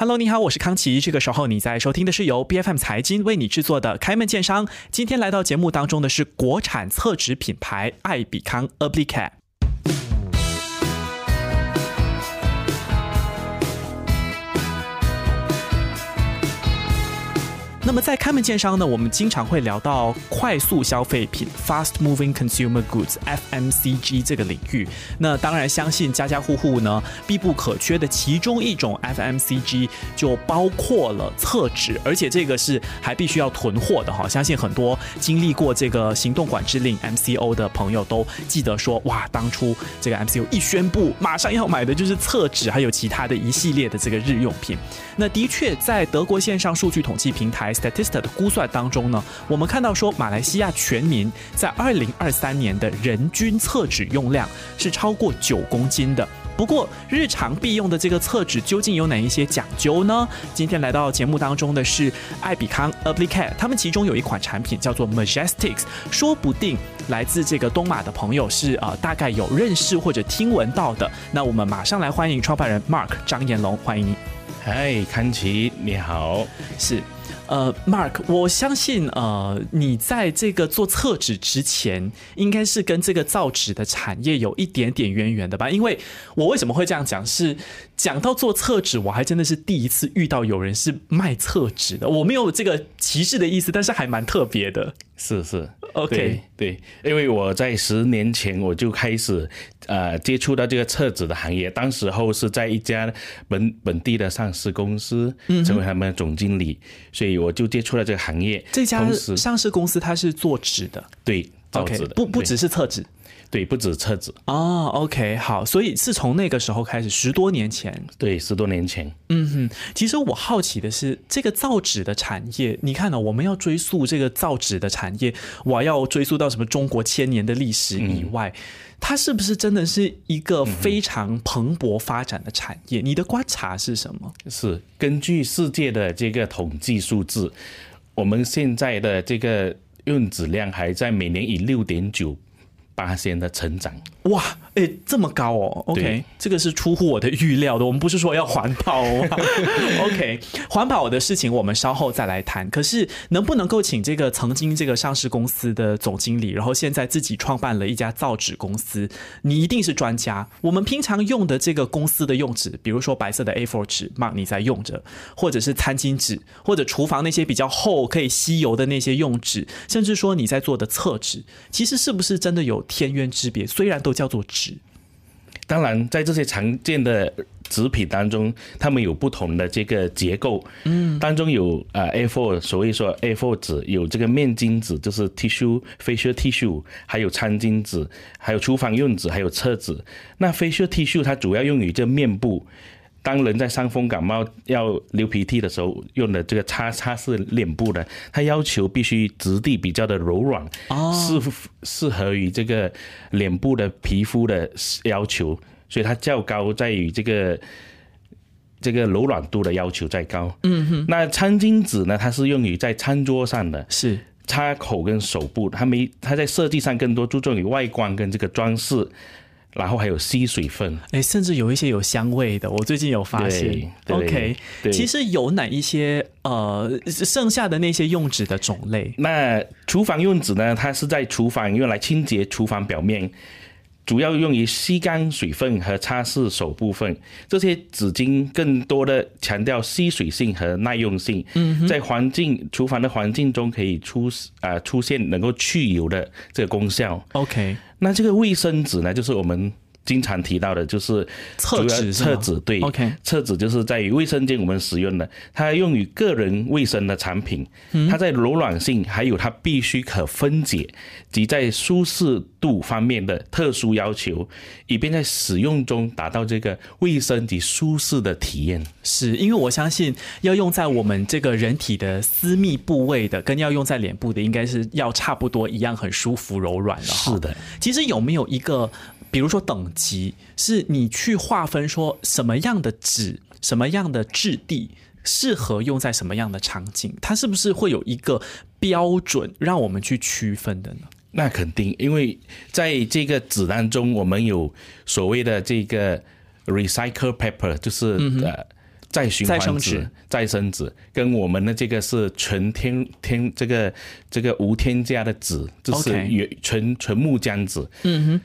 Hello，你好，我是康琪。这个时候你在收听的是由 B F M 财经为你制作的《开门见商》。今天来到节目当中的是国产厕纸品牌爱比康 a 那么在开门见商呢，我们经常会聊到快速消费品 （Fast Moving Consumer Goods，FMCG） 这个领域。那当然，相信家家户户呢必不可缺的其中一种 FMCG 就包括了厕纸，而且这个是还必须要囤货的哈。相信很多经历过这个行动管制令 （MCO） 的朋友都记得说，哇，当初这个 MCO 一宣布，马上要买的就是厕纸，还有其他的一系列的这个日用品。那的确，在德国线上数据统计平台。Statista 的估算当中呢，我们看到说，马来西亚全民在二零二三年的人均厕纸用量是超过九公斤的。不过，日常必用的这个厕纸究竟有哪一些讲究呢？今天来到节目当中的是艾比康 a b l i c a t 他们其中有一款产品叫做 Majestics，说不定来自这个东马的朋友是呃大概有认识或者听闻到的。那我们马上来欢迎创办人 Mark 张彦龙，欢迎你。嗨，康琪，你好，是。呃，Mark，我相信呃，你在这个做厕纸之前，应该是跟这个造纸的产业有一点点渊源的吧？因为我为什么会这样讲？是讲到做厕纸，我还真的是第一次遇到有人是卖厕纸的。我没有这个歧视的意思，但是还蛮特别的。是是，OK，对，因为我在十年前我就开始呃接触到这个厕纸的行业，当时候是在一家本本地的上市公司，成为他们的总经理，所以我就接触了这个行业。这家上市公司它是做纸的，对，造纸的，不不只是厕纸。对，不止车子哦。OK，好，所以是从那个时候开始，十多年前。对，十多年前。嗯哼，其实我好奇的是，这个造纸的产业，你看呢？我们要追溯这个造纸的产业，我要追溯到什么中国千年的历史以外，它是不是真的是一个非常蓬勃发展的产业？你的观察是什么？是根据世界的这个统计数字，我们现在的这个用纸量还在每年以六点九。八仙的成长哇，哎，这么高哦，OK，这个是出乎我的预料的。我们不是说要环保哦，OK，环保的事情我们稍后再来谈。可是能不能够请这个曾经这个上市公司的总经理，然后现在自己创办了一家造纸公司，你一定是专家。我们平常用的这个公司的用纸，比如说白色的 A4 纸，Mark 你在用着，或者是餐巾纸，或者厨房那些比较厚可以吸油的那些用纸，甚至说你在做的厕纸，其实是不是真的有？天渊之别，虽然都叫做纸，当然在这些常见的纸品当中，它们有不同的这个结构。嗯，当中有呃 A4，所谓说 A4 纸，有这个面巾纸，就是 tissue facial tissue，还有餐巾纸，还有厨房用纸，还有厕纸。那 facial tissue 它主要用于这面部。当人在伤风感冒要流鼻涕的时候，用的这个擦擦拭脸部的，它要求必须质地比较的柔软，适适合于这个脸部的皮肤的要求，所以它较高在于这个这个柔软度的要求再高。嗯哼。那餐巾纸呢？它是用于在餐桌上的，是擦口跟手部，它没它在设计上更多注重于外观跟这个装饰。然后还有吸水分，哎，甚至有一些有香味的。我最近有发现，OK，其实有哪一些呃剩下的那些用纸的种类？那厨房用纸呢？它是在厨房用来清洁厨房表面。主要用于吸干水分和擦拭手部分，这些纸巾更多的强调吸水性和耐用性。嗯，在环境厨房的环境中可以出啊出现能够去油的这个功效。OK，那这个卫生纸呢，就是我们。经常提到的就是厕纸，厕纸对，OK，厕纸就是在于卫生间我们使用的，它用于个人卫生的产品，它在柔软性还有它必须可分解及在舒适度方面的特殊要求，以便在使用中达到这个卫生及舒适的体验。是因为我相信要用在我们这个人体的私密部位的，跟要用在脸部的，应该是要差不多一样，很舒服柔软的。是的，其实有没有一个？比如说等级是你去划分说什么样的纸、什么样的质地适合用在什么样的场景，它是不是会有一个标准让我们去区分的呢？那肯定，因为在这个纸当中，我们有所谓的这个 recycle paper，就是呃再循再环酯生酯、再生纸，跟我们的这个是纯天天这个这个无添加的纸，就是原纯纯木浆纸。嗯哼，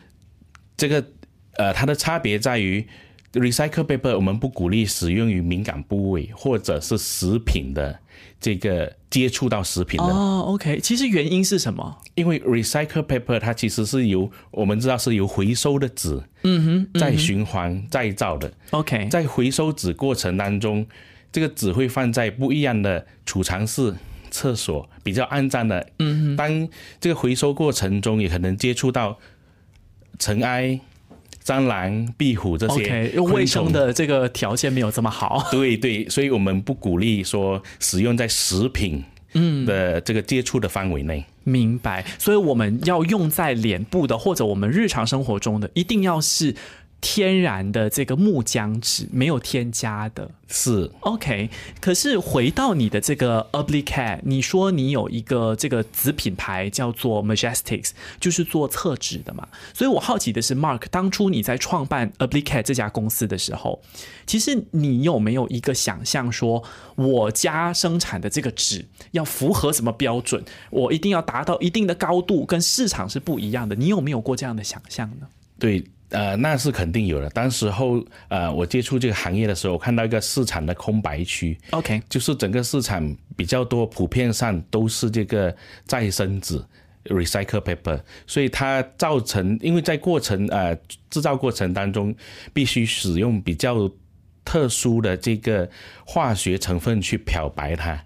这个呃，它的差别在于，recycle paper 我们不鼓励使用于敏感部位或者是食品的这个接触到食品的，哦，OK，其实原因是什么？因为 recycle paper 它其实是由我们知道是由回收的纸，嗯哼，再循环再造的，OK，在回收纸过程当中，这个纸会放在不一样的储藏室、厕所，比较肮脏的。嗯，当这个回收过程中，也可能接触到尘埃、蟑螂、壁虎这些卫生。的这个条件没有这么好。对对，所以我们不鼓励说使用在食品嗯的这个接触的范围内。明白，所以我们要用在脸部的，或者我们日常生活中的，一定要是天然的这个木浆纸，没有添加的。是 OK，可是回到你的这个 Oblicat，你说你有一个这个子品牌叫做 Majestics，就是做厕纸的嘛。所以我好奇的是，Mark，当初你在创办 Oblicat 这家公司的时候，其实你有没有一个想象说，我家生产的这个纸要符合什么标准？我一定要达到一定的高度，跟市场是不一样的。你有没有过这样的想象呢？对，呃，那是肯定有的。当时候，呃，我接触这个行业的时候，我看到一个市场的空白区，OK，就是整个市场比较多，普遍上都是这个再生纸 （recycle paper），所以它造成，因为在过程呃制造过程当中，必须使用比较特殊的这个化学成分去漂白它，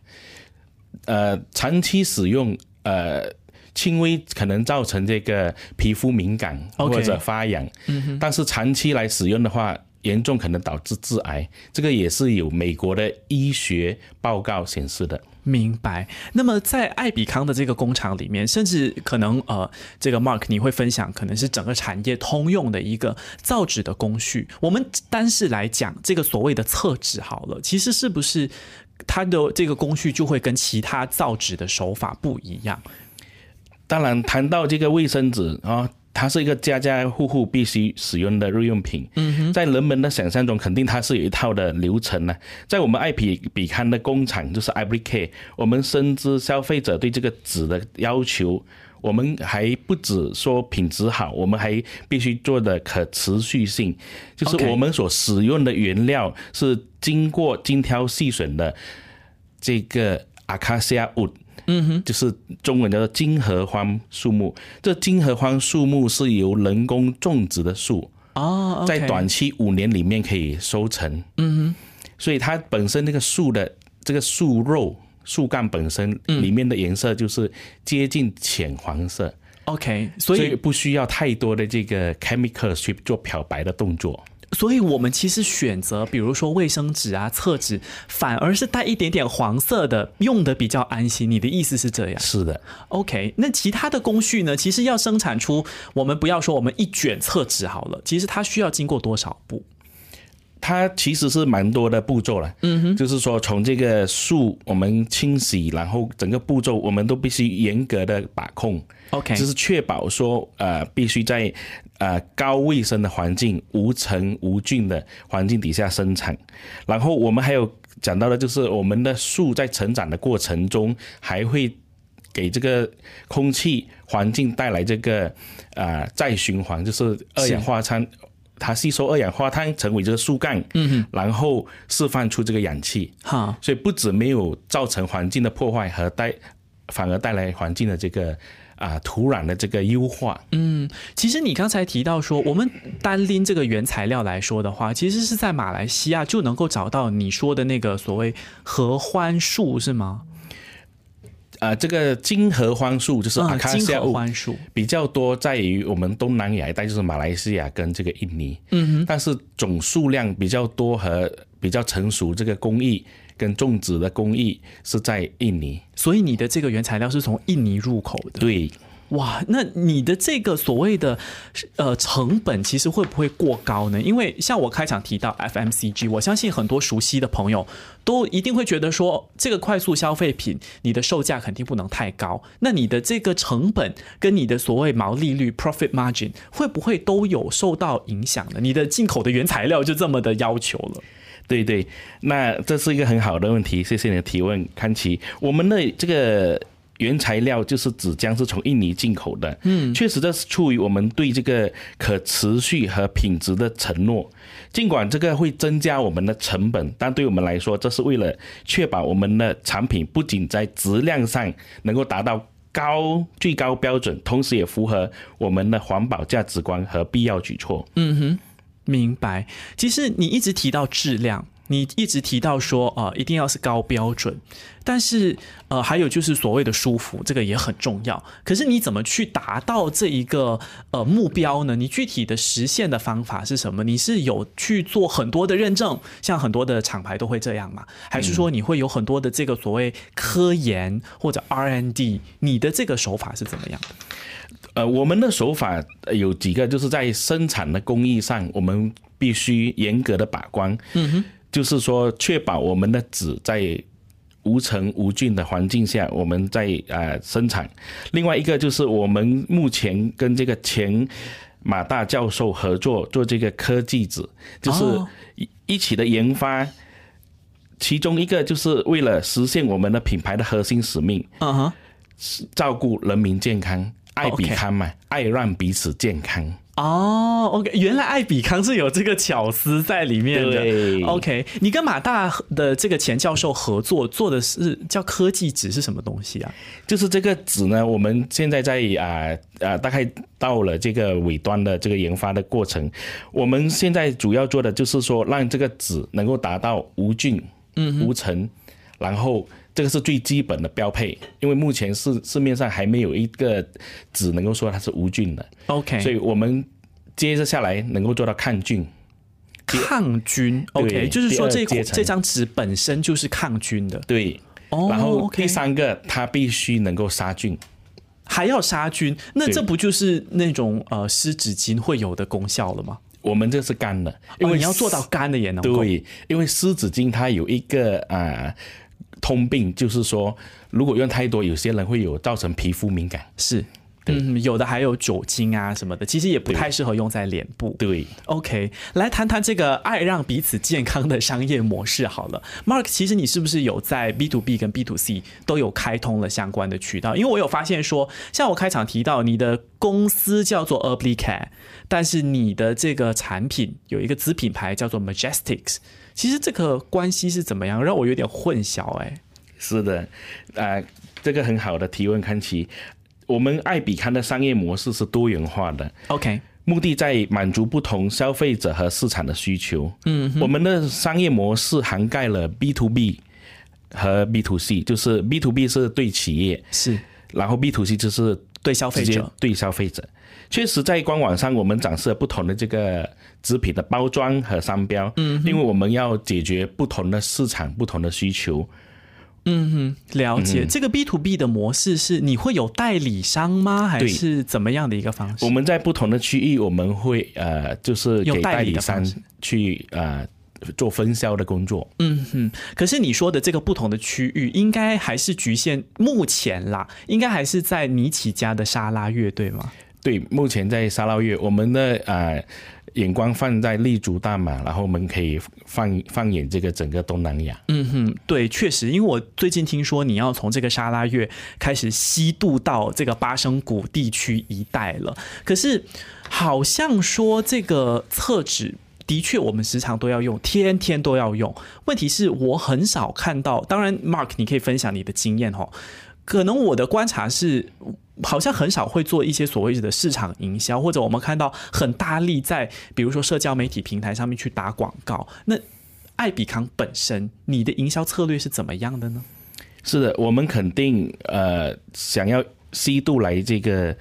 呃，长期使用呃。轻微可能造成这个皮肤敏感或者发痒，但是长期来使用的话，严重可能导致致癌。这个也是有美国的医学报告显示的。明白。那么在艾比康的这个工厂里面，甚至可能呃，这个 Mark 你会分享，可能是整个产业通用的一个造纸的工序。我们单是来讲这个所谓的厕纸好了，其实是不是它的这个工序就会跟其他造纸的手法不一样？当然，谈到这个卫生纸啊，它是一个家家户户必须使用的日用品。嗯在人们的想象中，肯定它是有一套的流程呢、在我们爱比比康的工厂，就是 Ivory K，我们深知消费者对这个纸的要求。我们还不止说品质好，我们还必须做的可持续性，就是我们所使用的原料是经过精挑细选的这个阿卡西亚 wood，嗯哼，就是中文叫做金合欢树木。这金合欢树木是由人工种植的树，哦，在短期五年里面可以收成。嗯哼，所以它本身那个树的这个树肉、树干本身里面的颜色就是接近浅黄色，OK，所以所以不需要太多的这个 chemical 去做漂白的动作。所以我们其实选择，比如说卫生纸啊、厕纸，反而是带一点点黄色的，用的比较安心。你的意思是这样？是的，OK，那其他的工序呢？其实要生产出，我们不要说我们一卷厕纸好了，其实它需要经过多少步？它其实是蛮多的步骤了，嗯哼，就是说从这个树我们清洗，然后整个步骤我们都必须严格的把控 OK 就是确保说呃必须在呃高卫生的环境、无尘无菌的环境底下生产，然后我们还有讲到的就是我们的树在成长的过程中还会。给这个空气环境带来这个啊、呃再循环，就是二氧化碳，它吸收二氧化碳成为这个树干，嗯然后释放出这个氧气，哈，所以不止没有造成环境的破坏和带，反而带来环境的这个啊、土壤的这个优化。嗯其实你刚才提到说，我们单拎这个原材料来说的话，其实是在马来西亚就能够找到你说的那个所谓合欢树，是吗？啊、这个金合欢树就是阿卡西亚合欢树。比较多在于我们东南亚一带，就是马来西亚跟这个印尼。嗯哼，但是总数量比较多和比较成熟，这个工艺跟种植的工艺是在印尼。所以你的这个原材料是从印尼入口的。对，哇，那你的这个所谓的呃成本其实会不会过高呢？因为像我开场提到 FMCG，我相信很多熟悉的朋友都一定会觉得说，这个快速消费品你的售价肯定不能太高。那你的这个成本跟你的所谓毛利率 （profit margin） 会不会都有受到影响呢？你的进口的原材料就这么的要求了。对对，那这是一个很好的问题，谢谢你的提问，康琪。我们的这个原材料就是纸浆是从印尼进口的，嗯，确实这是出于我们对这个可持续和品质的承诺。尽管这个会增加我们的成本，但对我们来说，这是为了确保我们的产品不仅在质量上能够达到高最高标准，同时也符合我们的环保价值观和必要举措。嗯哼。明白，其实你一直提到质量，你一直提到说呃一定要是高标准，但是呃还有就是所谓的舒服，这个也很重要。可是你怎么去达到这一个呃目标呢？你具体的实现的方法是什么？你是有去做很多的认证，像很多的厂牌都会这样吗？还是说你会有很多的这个所谓科研或者 R&D？你的这个手法是怎么样？呃，我们的手法有几个，就是在生产的工艺上，我们必须严格的把关。嗯哼，就是说，确保我们的纸在无尘无菌的环境下，我们在呃生产。另外一个就是，我们目前跟这个前马大教授合作做这个科技纸，就是一一起的研发。其中一个就是为了实现我们的品牌的核心使命，嗯哼，照顾人民健康。爱比康嘛，爱让彼此健康哦。OK，原来爱比康是有这个巧思在里面的。OK，你跟马大的这个钱教授合作做的是叫科技纸是什么东西啊？就是这个纸呢，我们现在在啊啊，大概到了这个尾端的这个研发的过程。我们现在主要做的就是说，让这个纸能够达到无菌、嗯无尘，然后。这个是最基本的标配，因为目前市市面上还没有一个纸能够说它是无菌的。OK，所以我们接着下来能够做到抗菌。抗菌，OK，就是说这这张纸本身就是抗菌的。对，然后第三个它必须能够杀菌，还要杀菌，那这不就是那种呃湿纸巾会有的功效了吗？我们这是干的，因为你要做到干的也能对，因为湿纸巾它有一个啊。通病就是说，如果用太多，有些人会有造成皮肤敏感。是，嗯，有的还有酒精啊什么的，其实也不太适合用在脸部。对，OK，来谈谈这个爱让彼此健康的商业模式好了。Mark，其实你是不是有在 B to B 跟 B to C 都有开通了相关的渠道？因为我有发现说，像我开场提到，你的公司叫做 l y Care，但是你的这个产品有一个子品牌叫做 Majestics。其实这个关系是怎么样，让我有点混淆哎。是的，呃，这个很好的提问，看齐。我们爱比康的商业模式是多元化的，OK，目的在满足不同消费者和市场的需求。嗯，我们的商业模式涵盖了 B to B 和 B to C，就是 B to B 是对企业，是，然后 B to C 就是对消费者，对消费者。确实，在官网上我们展示了不同的这个纸品的包装和商标，嗯，因为我们要解决不同的市场、不同的需求。嗯哼，了解。这个 B to B 的模式是你会有代理商吗？还是怎么样的一个方式？我们在不同的区域，我们会呃，就是给代理商去呃做分销的工作。嗯哼。可是你说的这个不同的区域，应该还是局限目前啦，应该还是在你起家的沙拉乐队吗？对，目前在沙拉乐，我们的呃眼光放在立足大马，然后我们可以放放眼这个整个东南亚。嗯哼，对，确实，因为我最近听说你要从这个沙拉越开始西渡到这个巴生谷地区一带了。可是好像说这个厕纸的确我们时常都要用，天天都要用。问题是我很少看到，当然，Mark，你可以分享你的经验哦。可能我的观察是。好像很少会做一些所谓的市场营销，或者我们看到很大力在比如说社交媒体平台上面去打广告。那艾比康本身，你的营销策略是怎么样的呢？是的，我们肯定呃想要西渡来这个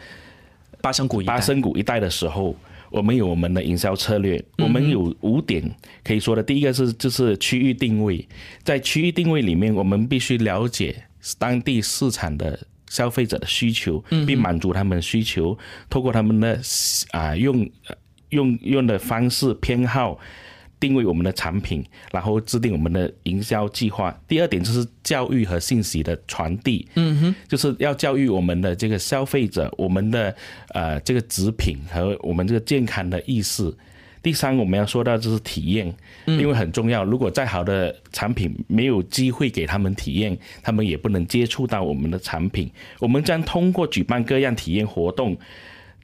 巴生谷巴生谷一带的时候，我们有我们的营销策略。我们有五点可以说的，第一个是就是区域定位，在区域定位里面，我们必须了解当地市场的。消费者的需求，并满足他们需求，透过他们的啊用用用的方式偏好定位我们的产品，然后制定我们的营销计划。第二点就是教育和信息的传递，嗯哼，就是要教育我们的这个消费者，我们的呃这个纸品和我们这个健康的意识。第三，我们要说到就是体验，因为很重要。如果再好的产品没有机会给他们体验，他们也不能接触到我们的产品。我们将通过举办各样体验活动。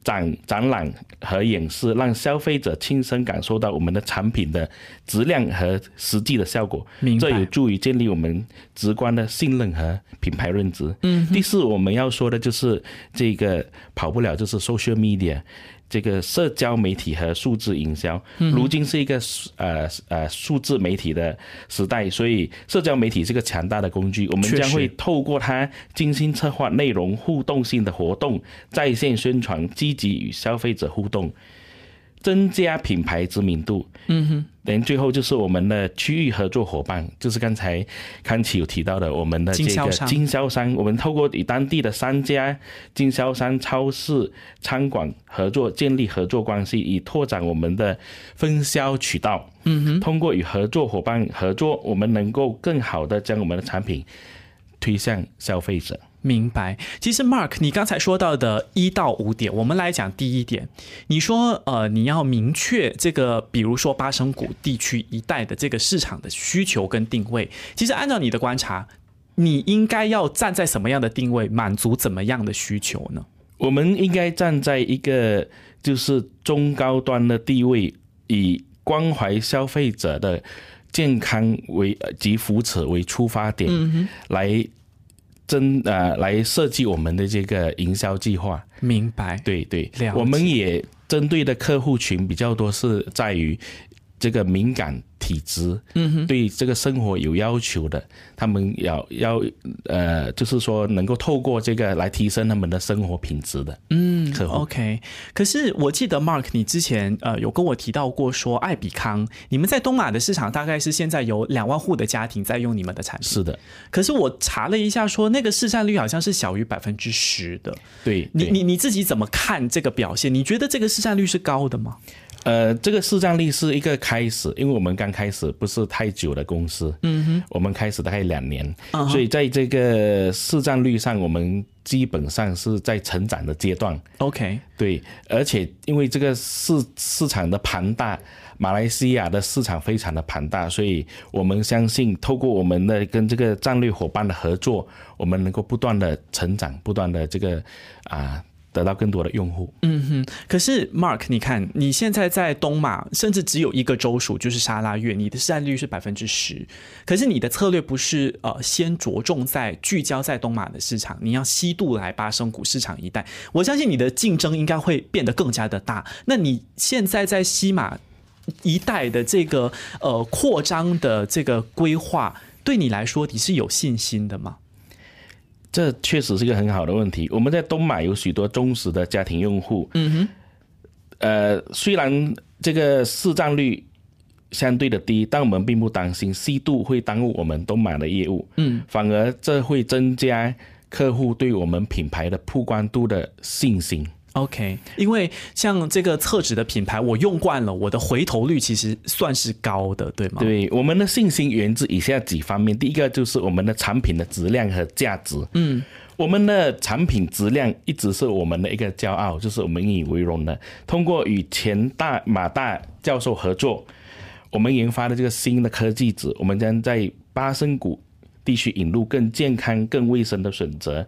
展展览和演示，让消费者亲身感受到我们的产品的质量和实际的效果，这有助于建立我们直观的信任和品牌认知。嗯，第四，我们要说的就是这个跑不了，就是 social media。这个社交媒体和数字营销，如今是一个呃呃数字媒体的时代，所以社交媒体是个强大的工具。我们将会透过它精心策划内容、互动性的活动、在线宣传，积极与消费者互动。增加品牌知名度，嗯哼，连最后就是我们的区域合作伙伴，就是刚才康琪有提到的，我们的这个经销商，我们透过与当地的商家、经销商、超市、餐馆合作，建立合作关系，以拓展我们的分销渠道。嗯哼，通过与合作伙伴合作，我们能够更好的将我们的产品推向消费者。明白，其实 Mark，你刚才说到的一到五点，我们来讲第一点。你说，呃，你要明确这个，比如说巴生谷地区一带的这个市场的需求跟定位。其实按照你的观察，你应该要站在什么样的定位，满足怎么样的需求呢？我们应该站在一个就是中高端的地位，以关怀消费者的健康为及扶持为出发点，来。真呃，来设计我们的这个营销计划。明白。对对，我们也针对的客户群比较多，是在于这个敏感。体质，嗯哼，对这个生活有要求的，他们要要呃，就是说能够透过这个来提升他们的生活品质的，嗯，OK。可是我记得 Mark，你之前呃有跟我提到过，说爱比康，你们在东马的市场大概是现在有两万户的家庭在用你们的产品，是的。可是我查了一下，说那个市占率好像是小于百分之十的。对，你你你自己怎么看这个表现？你觉得这个市占率是高的吗？呃，这个市占率是一个开始，因为我们刚开始不是太久的公司，嗯哼，我们开始大概两年，所以在这个市占率上，我们基本上是在成长的阶段。OK，对，而且因为这个市市场的庞大，马来西亚的市场非常的庞大，所以我们相信，透过我们的跟这个战略伙伴的合作，我们能够不断的成长，不断的这个啊。得到更多的用户。嗯哼，可是 Mark，你看你现在在东马，甚至只有一个州属，就是沙拉越，你的市占率是百分之十。可是你的策略不是呃，先着重在聚焦在东马的市场，你要西渡来巴生谷市场一带。我相信你的竞争应该会变得更加的大。那你现在在西马一带的这个呃扩张的这个规划，对你来说你是有信心的吗？这确实是一个很好的问题。我们在东马有许多忠实的家庭用户。嗯哼。呃，虽然这个市占率相对的低，但我们并不担心西度会耽误我们东马的业务。嗯。反而这会增加客户对我们品牌的曝光度的信心。OK，因为像这个厕纸的品牌，我用惯了，我的回头率其实算是高的，对吗？对，我们的信心源自以下几方面。第一个就是我们的产品的质量和价值。嗯，我们的产品质量一直是我们的一个骄傲，就是我们引以为荣的。通过与前大马大教授合作，我们研发的这个新的科技纸，我们将在巴生谷地区引入更健康、更卫生的选择，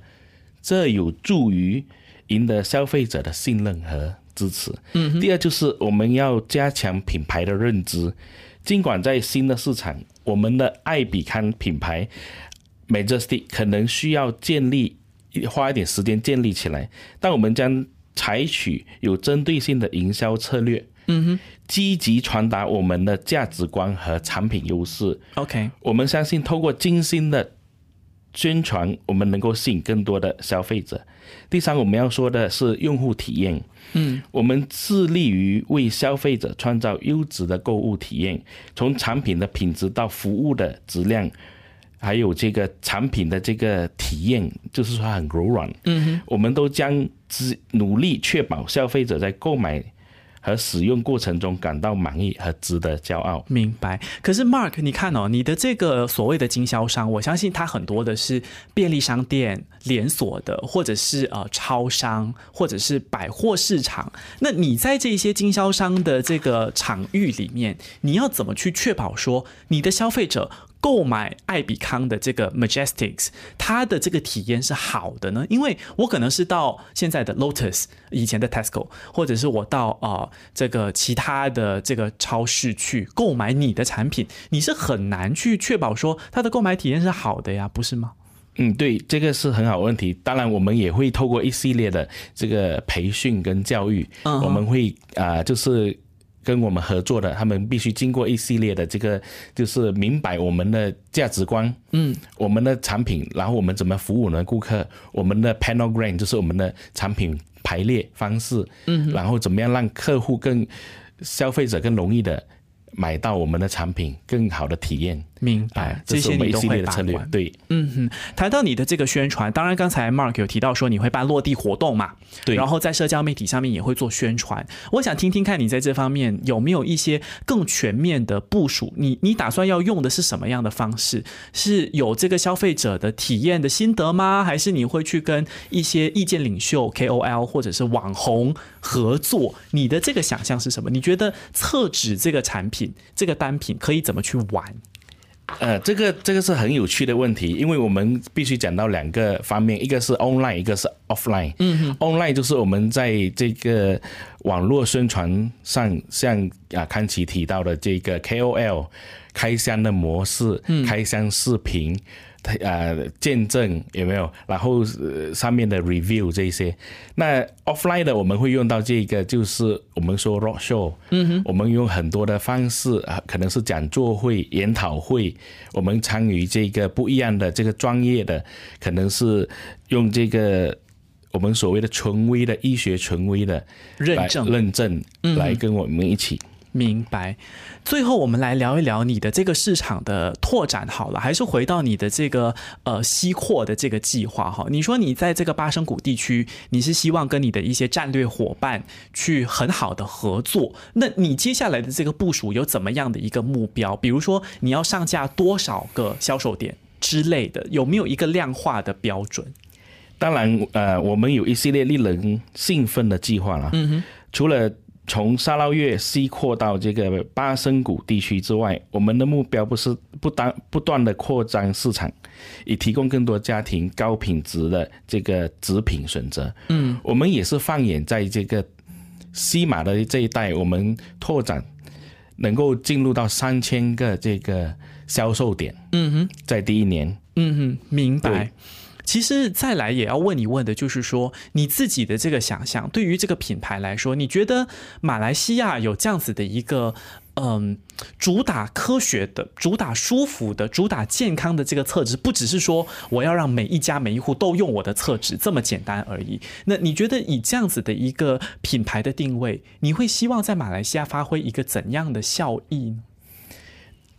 这有助于。赢得消费者的信任和支持。嗯，第二就是我们要加强品牌的认知。尽管在新的市场，我们的爱比康品牌 Majesty 可能需要建立花一点时间建立起来，但我们将采取有针对性的营销策略。嗯哼，积极传达我们的价值观和产品优势。OK，我们相信透过精心的。宣传，我们能够吸引更多的消费者。第三，我们要说的是用户体验。嗯，我们致力于为消费者创造优质的购物体验，从产品的品质到服务的质量，还有这个产品的这个体验，就是说很柔软。嗯哼，我们都将之努力确保消费者在购买和使用过程中感到满意和值得骄傲。明白。可是 Mark，你看哦，你的这个所谓的经销商，我相信他很多的是便利商店连锁的，或者是呃超商，或者是百货市场。那你在这些经销商的这个场域里面，你要怎么去确保说你的消费者？购买艾比康的这个 Majestics，它的这个体验是好的呢？因为我可能是到现在的 Lotus，以前的 Tesco，或者是我到啊这个其他的这个超市去购买你的产品，你是很难去确保说它的购买体验是好的呀，不是吗？嗯，对，这个是很好问题。当然，我们也会透过一系列的这个培训跟教育，我们会啊，就是。跟我们合作的，他们必须经过一系列的这个，就是明白我们的价值观，嗯，我们的产品，然后我们怎么服务我们的顾客，我们的 panogram 就是我们的产品排列方式，嗯，然后怎么样让客户更消费者更容易的。买到我们的产品，更好的体验。明白，这些你都会把关。对，嗯哼。谈到你的这个宣传，当然刚才 Mark 有提到说你会办落地活动嘛？对。然后在社交媒体上面也会做宣传。我想听听看你在这方面有没有一些更全面的部署？你你打算要用的是什么样的方式？是有这个消费者的体验的心得吗？还是你会去跟一些意见领袖 KOL 或者是网红合作？你的这个想象是什么？你觉得厕纸这个产品？这个单品可以怎么去玩？呃，这个这个是很有趣的问题，因为我们必须讲到两个方面，一个是 online，一个是 offline。嗯，online 就是我们在这个网络宣传上，像啊康琪提到的这个 KOL 开箱的模式，开箱视频。呃，见证有没有？然后上面的 review 这些，那 offline 的我们会用到这个，就是我们说 rock show，嗯哼，我们用很多的方式，可能是讲座会、研讨会，我们参与这个不一样的这个专业的，可能是用这个我们所谓的权威的医学权威的认证认证来跟我们一起。明白。最后，我们来聊一聊你的这个市场的拓展好了，还是回到你的这个呃西扩的这个计划哈？你说你在这个巴生谷地区，你是希望跟你的一些战略伙伴去很好的合作。那你接下来的这个部署有怎么样的一个目标？比如说你要上架多少个销售点之类的，有没有一个量化的标准？当然，呃，我们有一系列令人兴奋的计划了。嗯哼，除了。从沙捞越西扩到这个巴生谷地区之外，我们的目标不是不单不断的扩张市场，以提供更多家庭高品质的这个纸品选择。嗯，我们也是放眼在这个西马的这一带，我们拓展能够进入到三千个这个销售点。嗯哼，在第一年。嗯哼，明白。其实再来也要问一问的，就是说你自己的这个想象，对于这个品牌来说，你觉得马来西亚有这样子的一个，嗯，主打科学的、主打舒服的、主打健康的这个厕纸，不只是说我要让每一家每一户都用我的厕纸这么简单而已。那你觉得以这样子的一个品牌的定位，你会希望在马来西亚发挥一个怎样的效益呢？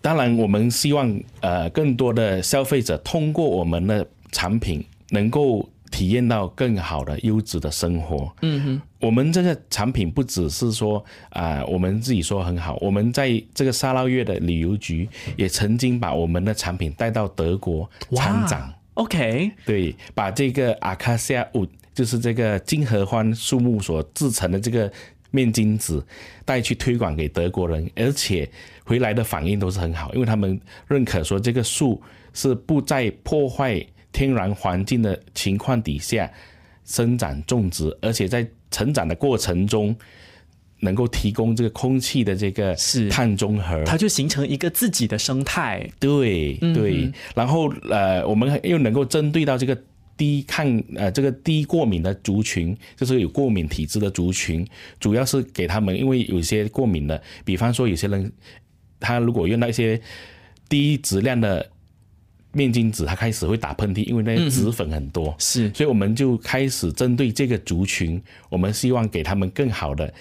当然，我们希望呃更多的消费者通过我们的。产品能够体验到更好的优质的生活。嗯哼，我们这个产品不只是说啊，我们自己说很好，我们在这个沙捞越的旅游局也曾经把我们的产品带到德国参展。OK，对，把这个阿卡西亚乌，就是这个金合欢树木所制成的这个面巾纸带去推广给德国人，而且回来的反应都是很好，因为他们认可说这个树是不再破坏。天然环境的情况底下生长种植，而且在成长的过程中，能够提供这个空气的这个碳中和，它就形成一个自己的生态。对对，然后呃，我们又能够针对到这个低抗呃这个低过敏的族群，就是有过敏体质的族群，主要是给他们，因为有些过敏的，比方说有些人他如果用到一些低质量的。面巾纸，它开始会打喷嚏，因为那些纸粉很多，是，所以我们就开始针对这个族群，我们希望给他们更好的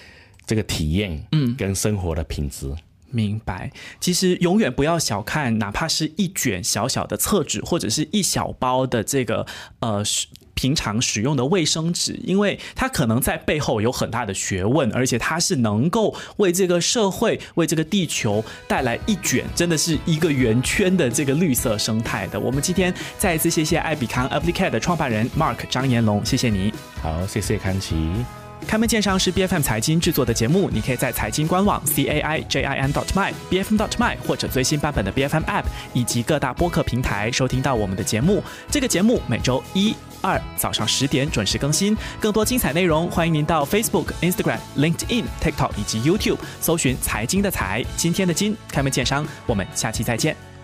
这个体验，嗯，跟生活的品质。明白，其实永远不要小看，哪怕是一卷小小的厕纸，或者是一小包的这个呃。平常使用的卫生纸，因为它可能在背后有很大的学问，而且它是能够为这个社会、为这个地球带来一卷，真的是一个圆圈的这个绿色生态的。我们今天再一次谢谢艾比康 a p p l i c a t 的创办人 Mark 张延龙，谢谢你。好，谢谢康琪。开门见山是 B F M 财经制作的节目，你可以在财经官网 c a i j i n dot my b f m dot my 或者最新版本的 B F M App 以及各大播客平台收听到我们的节目。这个节目每周一、二早上十点准时更新。更多精彩内容，欢迎您到 Facebook、Instagram、LinkedIn、TikTok 以及 YouTube 搜寻“财经的财，今天的金”。开门见山，我们下期再见。